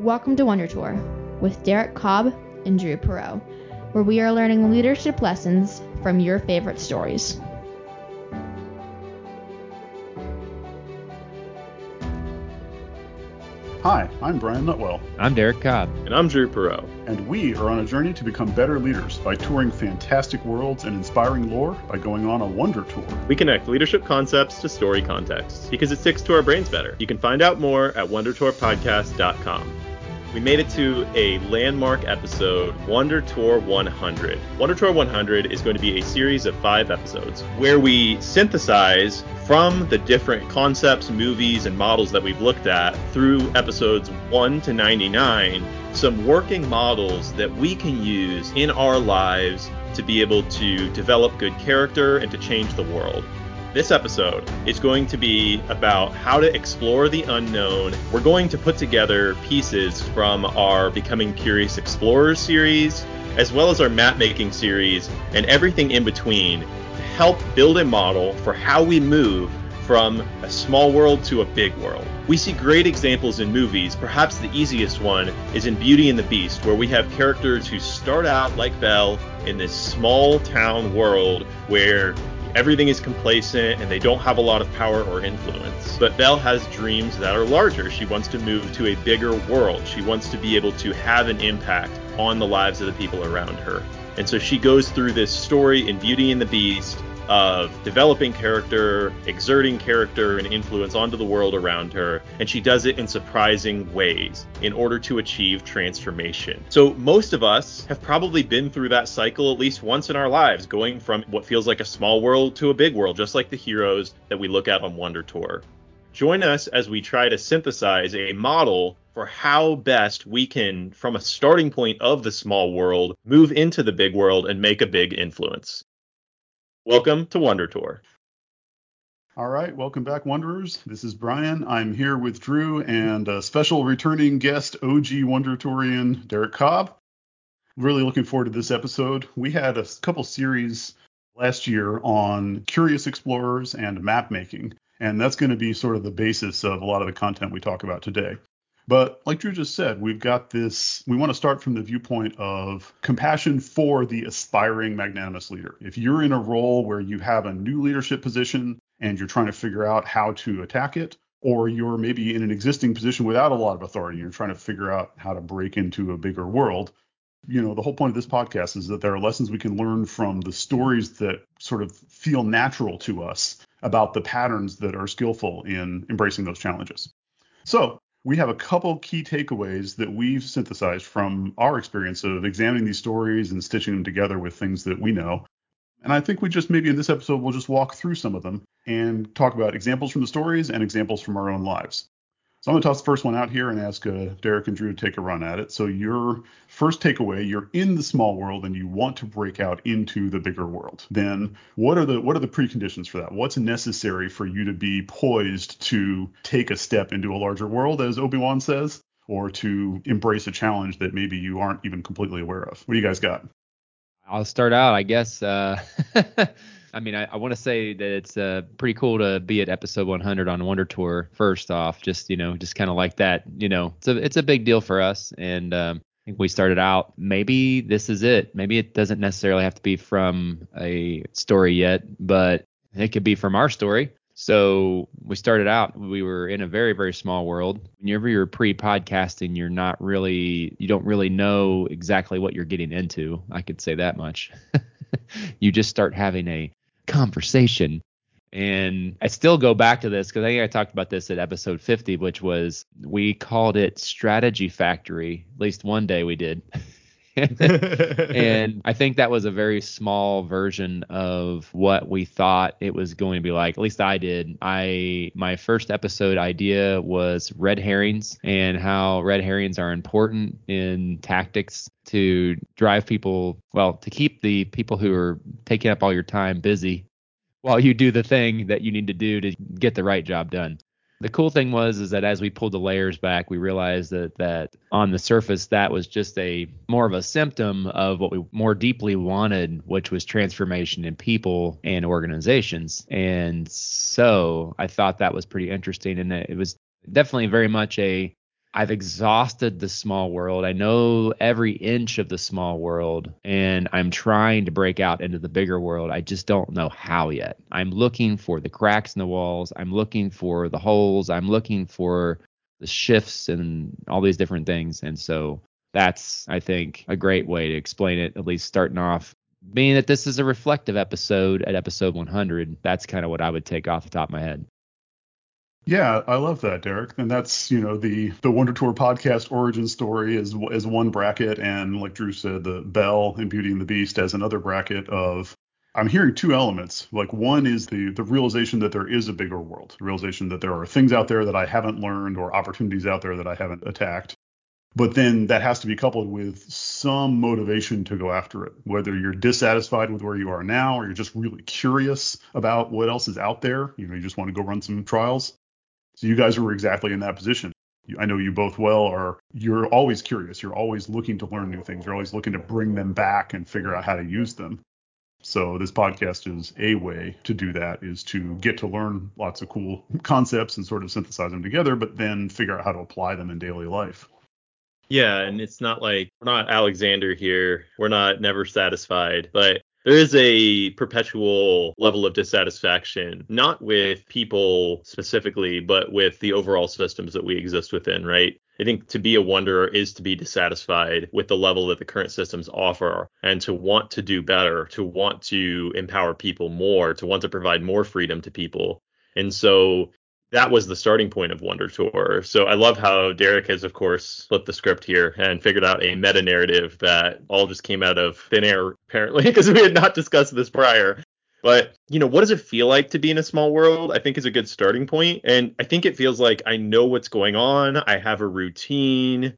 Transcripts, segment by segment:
Welcome to Wonder Tour with Derrick Cobb and Drew Perot, where we are learning leadership lessons from your favorite stories. Hi, I'm Brian Nutwell. I'm Derrick Cobb. And I'm Drew Perot. And we are on a journey to become better leaders by touring fantastic worlds and inspiring lore by going on a wonder tour. We connect leadership concepts to story context because it sticks to our brains better. You can find out more at wondertourpodcast.com. We made it to a landmark episode, Wonder Tour 100. Wonder Tour 100 is going to be a series of five episodes where we synthesize from the different concepts, movies, and models that we've looked at through episodes 1 to 99 some working models that we can use in our lives to be able to develop good character and to change the world. This episode is going to be about how to explore the unknown. We're going to put together pieces from our Becoming Curious Explorers series, as well as our map making series, and everything in between to help build a model for how we move from a small world to a big world. We see great examples in movies. Perhaps the easiest one is in Beauty and the Beast, where we have characters who start out like Belle in this small town world where everything is complacent and they don't have a lot of power or influence. But Belle has dreams that are larger. She wants to move to a bigger world. She wants to be able to have an impact on the lives of the people around her. And so she goes through this story in Beauty and the Beast of developing character, exerting character and influence onto the world around her, and she does it in surprising ways in order to achieve transformation. So, most of us have probably been through that cycle at least once in our lives, going from what feels like a small world to a big world, just like the heroes that we look at on Wonder Tour. Join us as we try to synthesize a model for how best we can, from a starting point of the small world, move into the big world and make a big influence. Welcome to Wonder Tour. All right, welcome back, Wanderers. This is Brian. I'm here with Drew and a special returning guest, OG Wonder Tourian Derrick Cobb. Really looking forward to this episode. We had a couple series last year on curious explorers and map making, and that's going to be sort of the basis of a lot of the content we talk about today. But like Drew just said, we've got this, we want to start from the viewpoint of compassion for the aspiring magnanimous leader. If you're in a role where you have a new leadership position and you're trying to figure out how to attack it, or you're maybe in an existing position without a lot of authority, and you're trying to figure out how to break into a bigger world. You know, the whole point of this podcast is that there are lessons we can learn from the stories that sort of feel natural to us about the patterns that are skillful in embracing those challenges. So, we have a couple key takeaways that we've synthesized from our experience of examining these stories and stitching them together with things that we know. And I think we just maybe in this episode we'll just walk through some of them and talk about examples from the stories and examples from our own lives. So I'm going to toss the first one out here and ask uh, Derrick and Drew to take a run at it. So your first takeaway, you're in the small world and you want to break out into the bigger world. Then what are the what are the preconditions for that? What's necessary for you to be poised to take a step into a larger world, as Obi-Wan says, or to embrace a challenge that maybe you aren't even completely aware of? What do you guys got? I'll start out, I guess. Uh, I mean, I, I want to say that it's uh, pretty cool to be at episode 100 on Wonder Tour. First off, just you know, just kind of like that. You know, it's a it's a big deal for us, and um, I think we started out. Maybe this is it. Maybe it doesn't necessarily have to be from a story yet, but it could be from our story. So we started out, we were in a very, very small world. Whenever you're pre podcasting, you're not really, you don't really know exactly what you're getting into. I could say that much. you just start having a conversation. And I still go back to this because I think I talked about this at episode 50, which was we called it Strategy Factory. At least one day we did. and I think that was a very small version of what we thought it was going to be like. At least I did. I my first episode idea was red herrings and how red herrings are important in tactics to drive people, well, to keep the people who are taking up all your time busy while you do the thing that you need to do to get the right job done. The cool thing was is that as we pulled the layers back, we realized that that on the surface that was just a more of a symptom of what we more deeply wanted, which was transformation in people and organizations. And so I thought that was pretty interesting, and it was definitely very much a I've exhausted the small world. I know every inch of the small world, and I'm trying to break out into the bigger world. I just don't know how yet. I'm looking for the cracks in the walls. I'm looking for the holes. I'm looking for the shifts and all these different things. And so that's, I think, a great way to explain it, at least starting off. Being that this is a reflective episode at episode 100, that's kind of what I would take off the top of my head. Yeah, I love that, Derrick. And that's, you know, the the Wonder Tour podcast origin story is is one bracket and like Drew said, the Belle and Beauty and the Beast as another bracket of I'm hearing two elements. Like one is the the realization that there is a bigger world, the realization that there are things out there that I haven't learned or opportunities out there that I haven't attacked. But then that has to be coupled with some motivation to go after it, whether you're dissatisfied with where you are now or you're just really curious about what else is out there. You know, you just want to go run some trials. So you guys were exactly in that position. I know you both well are you're always curious. You're always looking to learn new things. You're always looking to bring them back and figure out how to use them. So this podcast is a way to do that is to get to learn lots of cool concepts and sort of synthesize them together, but then figure out how to apply them in daily life. Yeah, and it's not like we're not Alexander here. We're not never satisfied, but there is a perpetual level of dissatisfaction, not with people specifically, but with the overall systems that we exist within, right? I think to be a wanderer is to be dissatisfied with the level that the current systems offer and to want to do better, to want to empower people more, to want to provide more freedom to people. And so that was the starting point of Wonder Tour. So I love how Derrick has, of course, flipped the script here and figured out a meta narrative that all just came out of thin air, apparently, because we had not discussed this prior. But, you know, what does it feel like to be in a small world? I think is a good starting point. And I think it feels like I know what's going on. I have a routine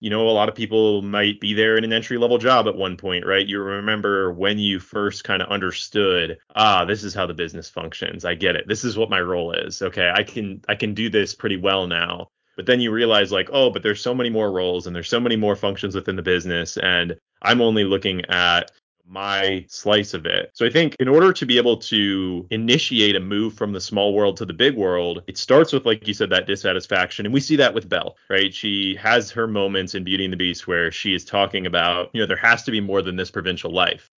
you know, a lot of people might be there in an entry level job at one point, right? You remember when you first kind of understood, ah, this is how the business functions. I get it. This is what my role is. Okay, I can I can do this pretty well now. But then you realize like, oh, but there's so many more roles and there's so many more functions within the business and I'm only looking at my slice of it. So I think in order to be able to initiate a move from the small world to the big world, it starts with, like you said, that dissatisfaction. And we see that with Belle, right? She has her moments in Beauty and the Beast where she is talking about, you know, there has to be more than this provincial life.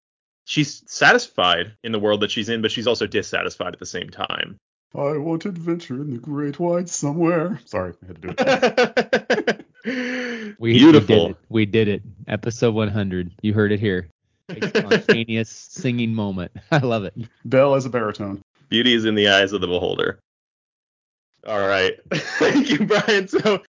She's satisfied in the world that she's in, but she's also dissatisfied at the same time. I want adventure in the great wide somewhere. Sorry, I had to do it. we, Beautiful. We did it. We did it. Episode 100. You heard it here a spontaneous singing moment. I love it. Belle as a baritone. Beauty is in the eyes of the beholder. All right. Thank you, Brian. So,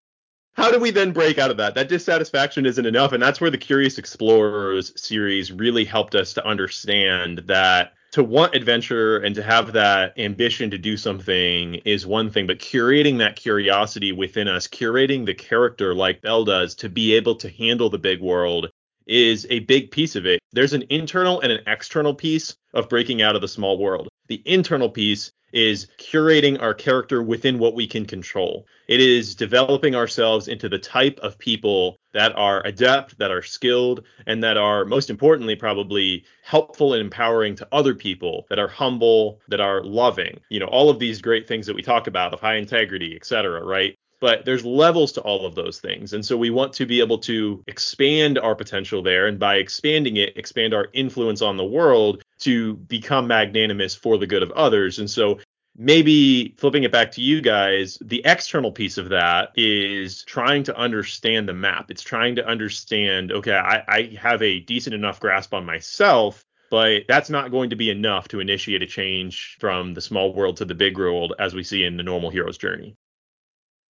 how do we then break out of that? That dissatisfaction isn't enough. And that's where the Curious Explorers series really helped us to understand that to want adventure and to have that ambition to do something is one thing, but curating that curiosity within us, curating the character like Belle does to be able to handle the big world is a big piece of it. There's an internal and an external piece of breaking out of the small world. The internal piece is curating our character within what we can control. It is developing ourselves into the type of people that are adept, that are skilled, and that are most importantly probably helpful and empowering to other people, that are humble, that are loving. You know, all of these great things that we talk about of high integrity, et cetera, right? But there's levels to all of those things. And so we want to be able to expand our potential there. And by expanding it, expand our influence on the world to become magnanimous for the good of others. And so maybe flipping it back to you guys, the external piece of that is trying to understand the map. It's trying to understand, okay, I, I have a decent enough grasp on myself but that's not going to be enough to initiate a change from the small world to the big world as we see in the normal hero's journey.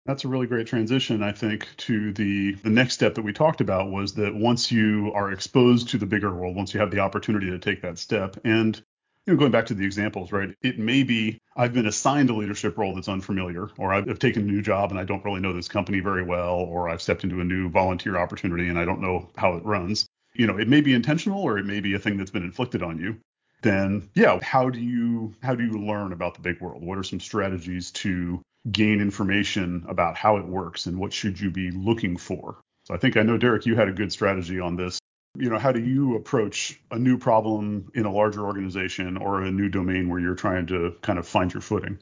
That's a really great transition, I think, to the the next step that we talked about was that once you are exposed to the bigger world, once you have the opportunity to take that step, and you know, going back to the examples, right? It may be I've been assigned a leadership role that's unfamiliar, or I've taken a new job and I don't really know this company very well, or I've stepped into a new volunteer opportunity and I don't know how it runs. You know, it may be intentional or it may be a thing that's been inflicted on you. Then, yeah, how do you how do you learn about the big world? What are some strategies to gain information about how it works and what should you be looking for. So I think I know Derrick, you had a good strategy on this. You know, how do you approach a new problem in a larger organization or a new domain where you're trying to kind of find your footing?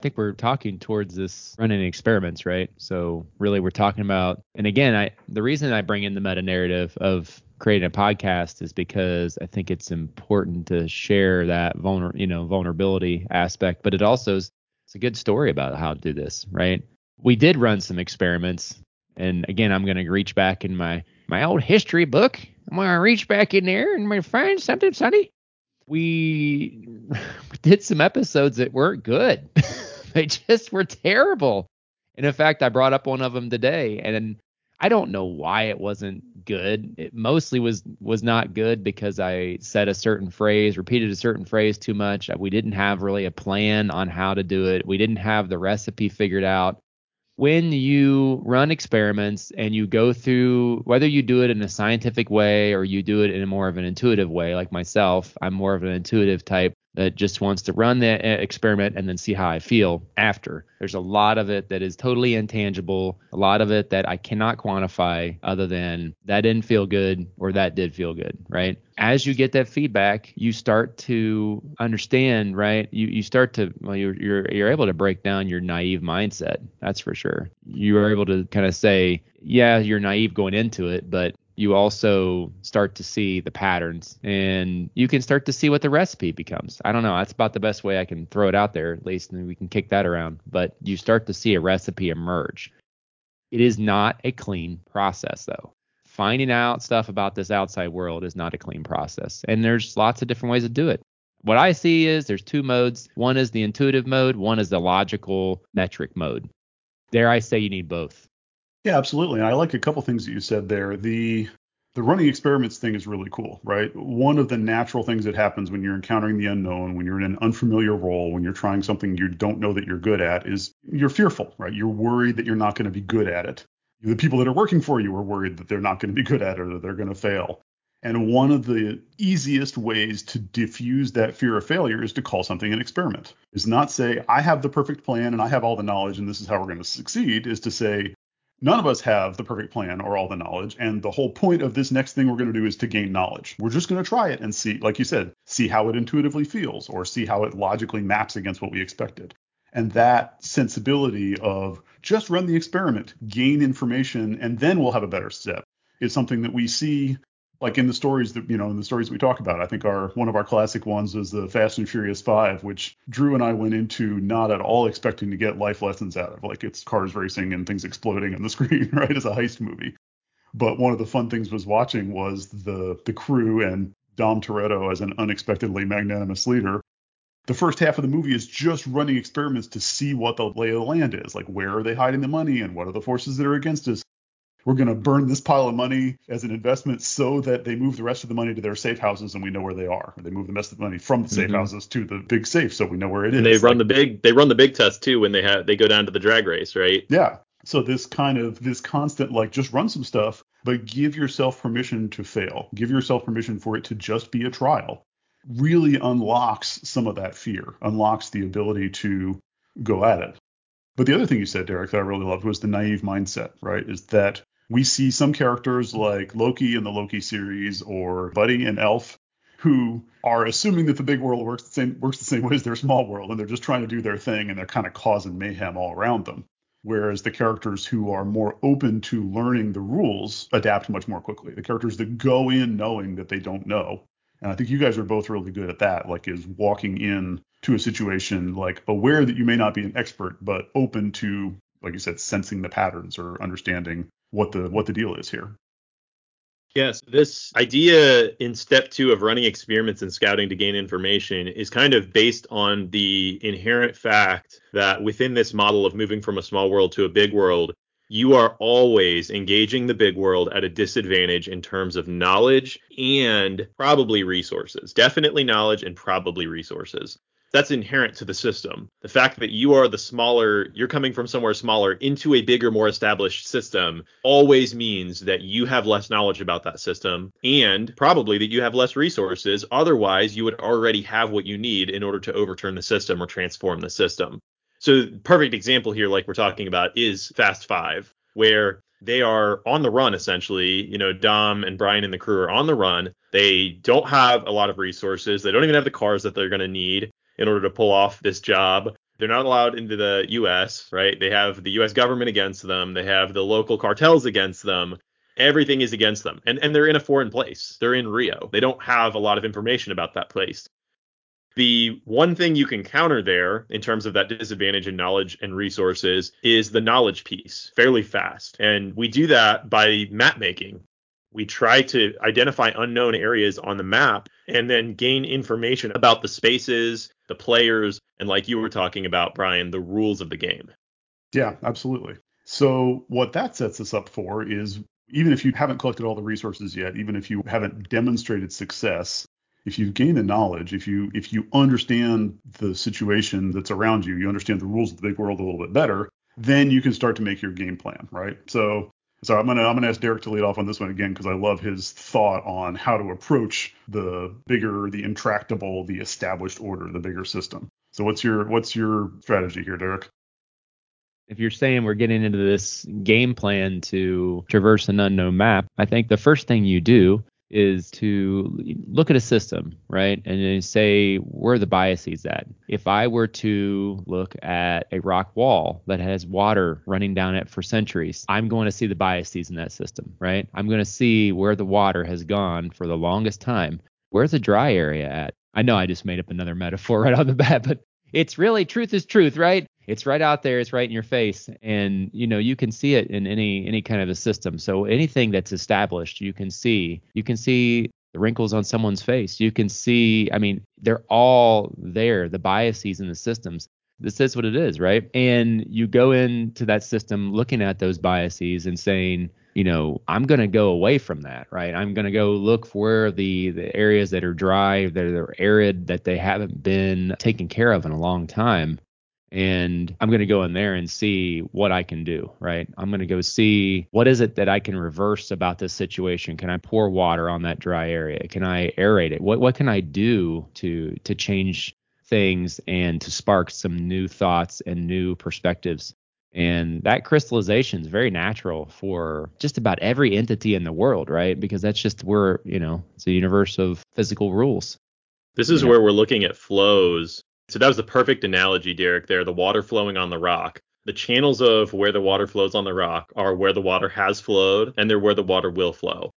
I think we're talking towards this running experiments, right? So really we're talking about and again, I the reason I bring in the meta narrative of creating a podcast is because I think it's important to share that vulner, you know, vulnerability aspect, but it also is it's a good story about how to do this, right? We did run some experiments and again, I'm going to reach back in my my old history book. I'm going to reach back in there and I'm find something, Sonny. We did some episodes that weren't good. they just were terrible. And in fact, I brought up one of them today, and I don't know why it wasn't good. It mostly was was not good because I said a certain phrase, repeated a certain phrase too much. We didn't have really a plan on how to do it. We didn't have the recipe figured out when you run experiments and you go through whether you do it in a scientific way or you do it in a more of an intuitive way like myself i'm more of an intuitive type that just wants to run the uh, experiment and then see how I feel after. There's a lot of it that is totally intangible, a lot of it that I cannot quantify other than that didn't feel good or that did feel good, right? As you get that feedback, you start to understand, right? You you start to well you're you're you're able to break down your naive mindset. That's for sure. You are able to kind of say, yeah, you're naive going into it, but you also start to see the patterns and you can start to see what the recipe becomes. I don't know. That's about the best way I can throw it out there, at least, and we can kick that around. But you start to see a recipe emerge. It is not a clean process, though. Finding out stuff about this outside world is not a clean process. And there's lots of different ways to do it. What I see is there's two modes. One is the intuitive mode, one is the logical metric mode. There I say you need both. Yeah, absolutely. And I like a couple things that you said there. The the running experiments thing is really cool, right? One of the natural things that happens when you're encountering the unknown, when you're in an unfamiliar role, when you're trying something you don't know that you're good at, is you're fearful, right? You're worried that you're not going to be good at it. The people that are working for you are worried that they're not going to be good at it or that they're going to fail. And one of the easiest ways to diffuse that fear of failure is to call something an experiment. Is not say, I have the perfect plan and I have all the knowledge and this is how we're going to succeed, is to say, None of us have the perfect plan or all the knowledge. And the whole point of this next thing we're going to do is to gain knowledge. We're just going to try it and see, like you said, see how it intuitively feels or see how it logically maps against what we expected. And that sensibility of just run the experiment, gain information, and then we'll have a better step is something that we see like in the stories that you know in the stories we talk about i think our one of our classic ones is the fast and furious five which drew and i went into not at all expecting to get life lessons out of. Like it's cars racing and things exploding on the screen right? As a heist movie. But one of the fun things was watching was the the crew and dom toretto as an unexpectedly magnanimous leader. The first half of the movie is just running experiments to see what the lay of the land is. Like where are they hiding the money and what are the forces that are against us we're going to burn this pile of money as an investment so that they move the rest of the money to their safe houses and we know where they are. Or they move the rest of the money from the safe mm-hmm. houses to the big safe so we know where it is. And they run like, the big they run the big test too when they have they go down to the drag race, right? Yeah. So this kind of this constant like just run some stuff, but give yourself permission to fail. Give yourself permission for it to just be a trial. Really unlocks some of that fear, unlocks the ability to go at it. But the other thing you said, Derrick, that I really loved was the naive mindset, right? Is that we see some characters like Loki in the Loki series or Buddy and Elf who are assuming that the big world works the same works the same way as their small world and they're just trying to do their thing and they're kind of causing mayhem all around them. Whereas the characters who are more open to learning the rules adapt much more quickly. The characters that go in knowing that they don't know. And I think you guys are both really good at that, like is walking in to a situation like aware that you may not be an expert, but open to, like you said, sensing the patterns or understanding what the what the deal is here. Yes, this idea in step two of running experiments and scouting to gain information is kind of based on the inherent fact that within this model of moving from a small world to a big world, you are always engaging the big world at a disadvantage in terms of knowledge and probably resources. Definitely knowledge and probably resources that's inherent to the system. The fact that you are the smaller, you're coming from somewhere smaller into a bigger, more established system always means that you have less knowledge about that system and probably that you have less resources. Otherwise, you would already have what you need in order to overturn the system or transform the system. So, perfect example here, like we're talking about, is Fast Five, where they are on the run essentially. You know, Dom and Brian and the crew are on the run. They don't have a lot of resources. They don't even have the cars that they're going to need in order to pull off this job. They're not allowed into the US, right? They have the US government against them. They have the local cartels against them. Everything is against them. And and they're in a foreign place. They're in Rio. They don't have a lot of information about that place. The one thing you can counter there in terms of that disadvantage in knowledge and resources is the knowledge piece fairly fast. And we do that by map making. We try to identify unknown areas on the map and then gain information about the spaces, the players, and like you were talking about, Brian, the rules of the game. Yeah, absolutely. So what that sets us up for is even if you haven't collected all the resources yet, even if you haven't demonstrated success, if you've gained the knowledge, if you if you understand the situation that's around you, you understand the rules of the big world a little bit better, then you can start to make your game plan, right? So so I'm gonna I'm gonna ask Derrick to lead off on this one again because I love his thought on how to approach the bigger, the intractable, the established order, the bigger system. So what's your what's your strategy here, Derrick? If you're saying we're getting into this game plan to traverse an unknown map, I think the first thing you do is to look at a system, right? And then say where the biases at. If I were to look at a rock wall that has water running down it for centuries, I'm going to see the biases in that system, right? I'm going to see where the water has gone for the longest time. Where's the dry area at? I know I just made up another metaphor right on the bat, but it's really truth is truth, right? It's right out there, it's right in your face, and you know you can see it in any any kind of a system. So anything that's established, you can see. You can see the wrinkles on someone's face. You can see, I mean, they're all there, the biases in the systems. This is what it is, right? And you go into that system looking at those biases and saying, you know, I'm going to go away from that, right? I'm going to go look for the the areas that are dry, that are arid, that they haven't been taken care of in a long time. And I'm going to go in there and see what I can do, right? I'm going to go see what is it that I can reverse about this situation? Can I pour water on that dry area? Can I aerate it? What what can I do to to change things and to spark some new thoughts and new perspectives and that crystallization is very natural for just about every entity in the world, right? Because that's just where, you know, it's a universe of physical rules. This is where we're looking at flows. So that was the perfect analogy, Derrick, there. The water flowing on the rock. The channels of where the water flows on the rock are where the water has flowed and they're where the water will flow.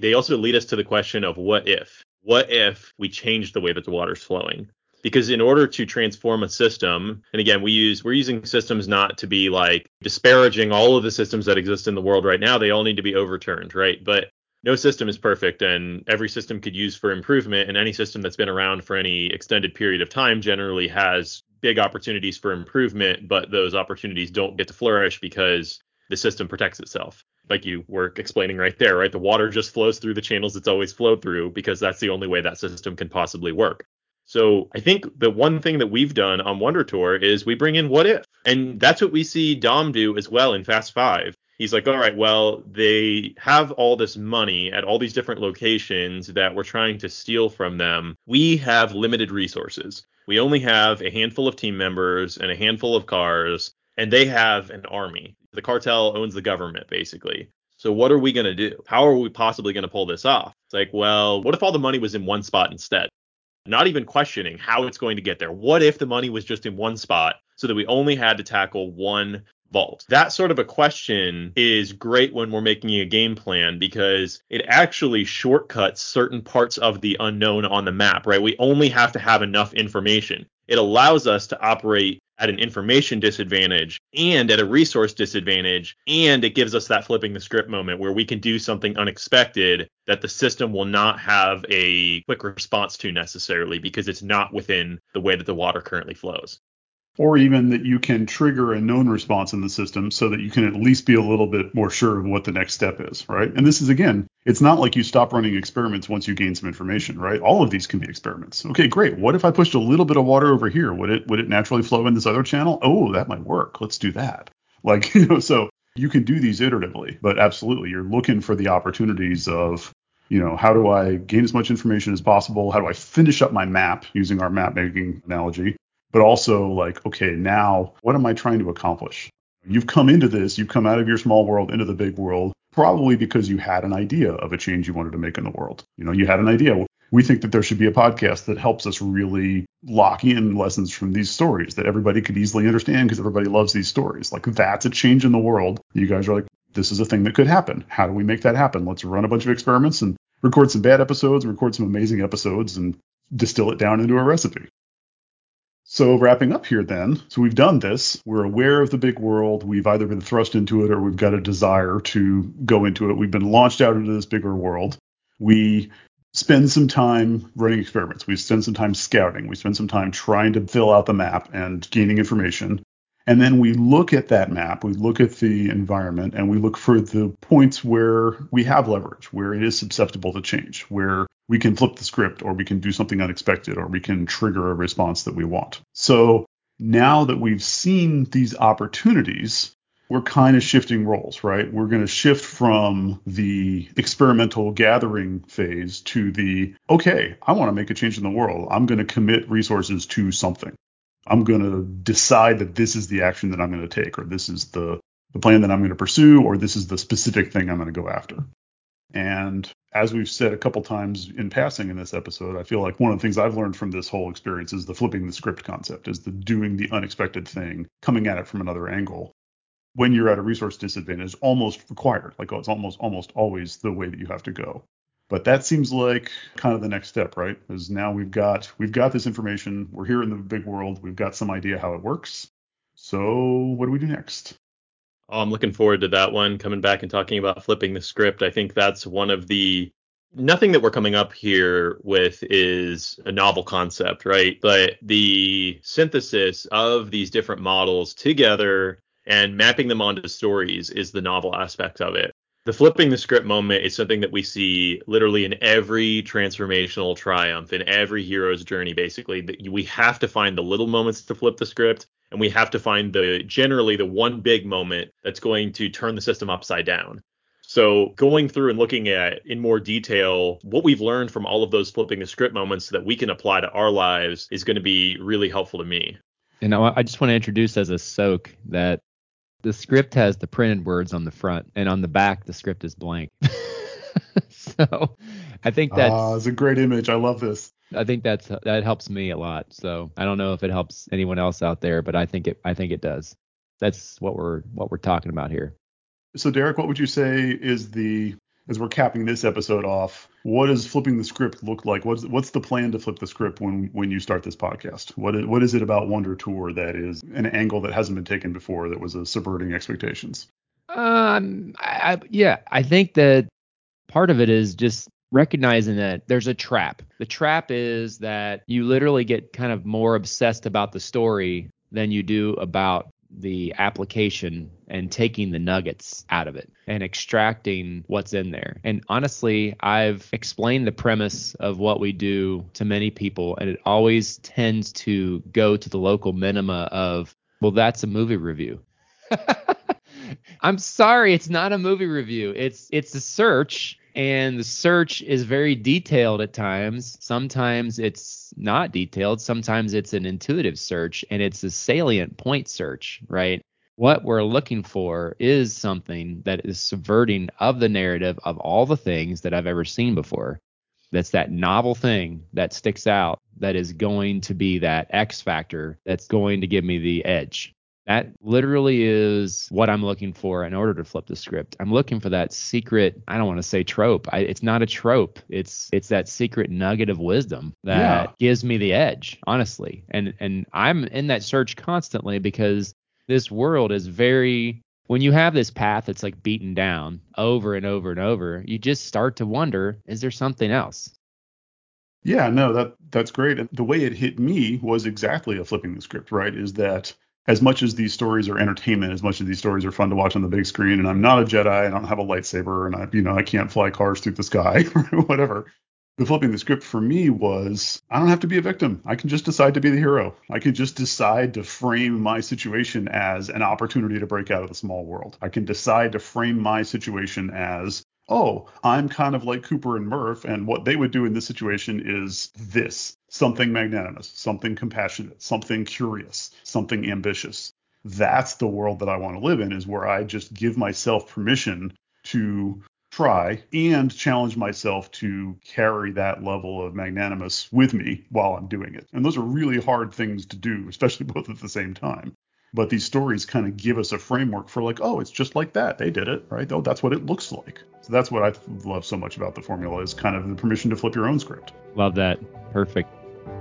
They also lead us to the question of what if? What if we change the way that the water's flowing? because in order to transform a system and again we use we're using systems not to be like disparaging all of the systems that exist in the world right now they all need to be overturned right but no system is perfect and every system could use for improvement and any system that's been around for any extended period of time generally has big opportunities for improvement but those opportunities don't get to flourish because the system protects itself like you were explaining right there right the water just flows through the channels it's always flowed through because that's the only way that system can possibly work so I think the one thing that we've done on Wonder Tour is we bring in what if. And that's what we see Dom do as well in Fast Five. He's like, all right, well, they have all this money at all these different locations that we're trying to steal from them. We have limited resources. We only have a handful of team members and a handful of cars, and they have an army. The cartel owns the government, basically. So what are we going to do? How are we possibly going to pull this off? It's like, well, what if all the money was in one spot instead? not even questioning how it's going to get there. What if the money was just in one spot so that we only had to tackle one vault? That sort of a question is great when we're making a game plan because it actually shortcuts certain parts of the unknown on the map, right? We only have to have enough information. It allows us to operate at an information disadvantage and at a resource disadvantage. And it gives us that flipping the script moment where we can do something unexpected that the system will not have a quick response to necessarily because it's not within the way that the water currently flows or even that you can trigger a known response in the system so that you can at least be a little bit more sure of what the next step is, right? And this is again, it's not like you stop running experiments once you gain some information, right? All of these can be experiments. Okay, great. What if I pushed a little bit of water over here? Would it would it naturally flow in this other channel? Oh, that might work. Let's do that. Like, you know, so you can do these iteratively, but absolutely you're looking for the opportunities of you know, how do I gain as much information as possible? How do I finish up my map using our map making analogy? But also like, okay, now what am I trying to accomplish? You've come into this, you've come out of your small world into the big world, probably because you had an idea of a change you wanted to make in the world. You know, you had an idea. we think that there should be a podcast that helps us really lock in lessons from these stories that everybody could easily understand because everybody loves these stories. Like that's a change in the world. You guys are like, this is a thing that could happen. How do we make that happen? Let's run a bunch of experiments and record some bad episodes, record some amazing episodes, and distill it down into a recipe. So wrapping up here then, so we've done this. We're aware of the big world. We've either been thrust into it or we've got a desire to go into it. We've been launched out into this bigger world. We spend some time running experiments. We spend some time scouting. We spend some time trying to fill out the map and gaining information. And then we look at that map, we look at the environment, and we look for the points where we have leverage, where it is susceptible to change, where we can flip the script or we can do something unexpected or we can trigger a response that we want. So now that we've seen these opportunities, we're kind of shifting roles, right? We're going to shift from the experimental gathering phase to the, okay, I want to make a change in the world. I'm going to commit resources to something. I'm going to decide that this is the action that I'm going to take, or this is the, the plan that I'm going to pursue, or this is the specific thing I'm going to go after. And as we've said a couple times in passing in this episode, I feel like one of the things I've learned from this whole experience is the flipping the script concept, is the doing the unexpected thing, coming at it from another angle. When you're at a resource disadvantage, is almost required. Like it's almost almost always the way that you have to go. But that seems like kind of the next step, right? Is now we've got we've got this information, we're here in the big world, we've got some idea how it works. So what do we do next? Oh, I'm looking forward to that one. Coming back and talking about flipping the script. I think that's one of the nothing that we're coming up here with is a novel concept, right? But the synthesis of these different models together and mapping them onto stories is the novel aspect of it the flipping the script moment is something that we see literally in every transformational triumph in every hero's journey basically. We have to find the little moments to flip the script and we have to find the generally the one big moment that's going to turn the system upside down. So going through and looking at in more detail what we've learned from all of those flipping the script moments that we can apply to our lives is going to be really helpful to me. And I just want to introduce as a soak that the script has the printed words on the front, and on the back the script is blank. so I think that's uh, it's a great image. I love this. I think that's that helps me a lot. So I don't know if it helps anyone else out there, but I think it I think it does. That's what we're what we're talking about here. So Derrick, what would you say is the as we're capping this episode off, what does flipping the script look like? What's what's the plan to flip the script when when you start this podcast? What is what is it about Wonder Tour that is an angle that hasn't been taken before that was a subverting expectations? Um, I, yeah, I think that part of it is just recognizing that there's a trap. The trap is that you literally get kind of more obsessed about the story than you do about the application and taking the nuggets out of it and extracting what's in there. And honestly, I've explained the premise of what we do to many people, and it always tends to go to the local minima of, well, that's a movie review. I'm sorry, it's not a movie review. It's it's a search and the search is very detailed at times. Sometimes it's not detailed. Sometimes it's an intuitive search and it's a salient point search, right? What we're looking for is something that is subverting of the narrative of all the things that I've ever seen before. That's that novel thing that sticks out that is going to be that X factor that's going to give me the edge. That literally is what I'm looking for in order to flip the script. I'm looking for that secret. I don't want to say trope. I, it's not a trope. It's it's that secret nugget of wisdom that yeah. gives me the edge, honestly. And and I'm in that search constantly because this world is very. When you have this path that's like beaten down over and over and over, you just start to wonder: Is there something else? Yeah, no, that that's great. The way it hit me was exactly a flipping the script, right? Is that as much as these stories are entertainment, as much as these stories are fun to watch on the big screen, and I'm not a Jedi, I don't have a lightsaber, and I, you know, I can't fly cars through the sky or whatever. The flipping the script for me was I don't have to be a victim. I can just decide to be the hero. I can just decide to frame my situation as an opportunity to break out of the small world. I can decide to frame my situation as oh, I'm kind of like Cooper and Murph, and what they would do in this situation is this something magnanimous, something compassionate, something curious, something ambitious. That's the world that I want to live in, is where I just give myself permission to try and challenge myself to carry that level of magnanimous with me while I'm doing it. And those are really hard things to do, especially both at the same time. But these stories kind of give us a framework for like, oh, it's just like that. They did it, right? Oh, that's what it looks like. So that's what I love so much about the formula is kind of the permission to flip your own script. Love that. Perfect.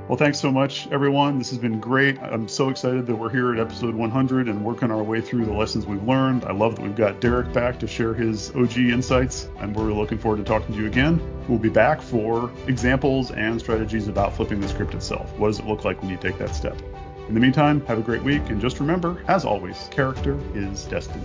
Well, thanks so much, everyone. This has been great. I'm so excited that we're here at episode 100 and working our way through the lessons we've learned. I love that we've got Derrick back to share his OG insights, and we're looking forward to talking to you again. We'll be back for examples and strategies about flipping the script itself. What does it look like when you take that step? In the meantime, have a great week, and just remember, as always, character is destiny.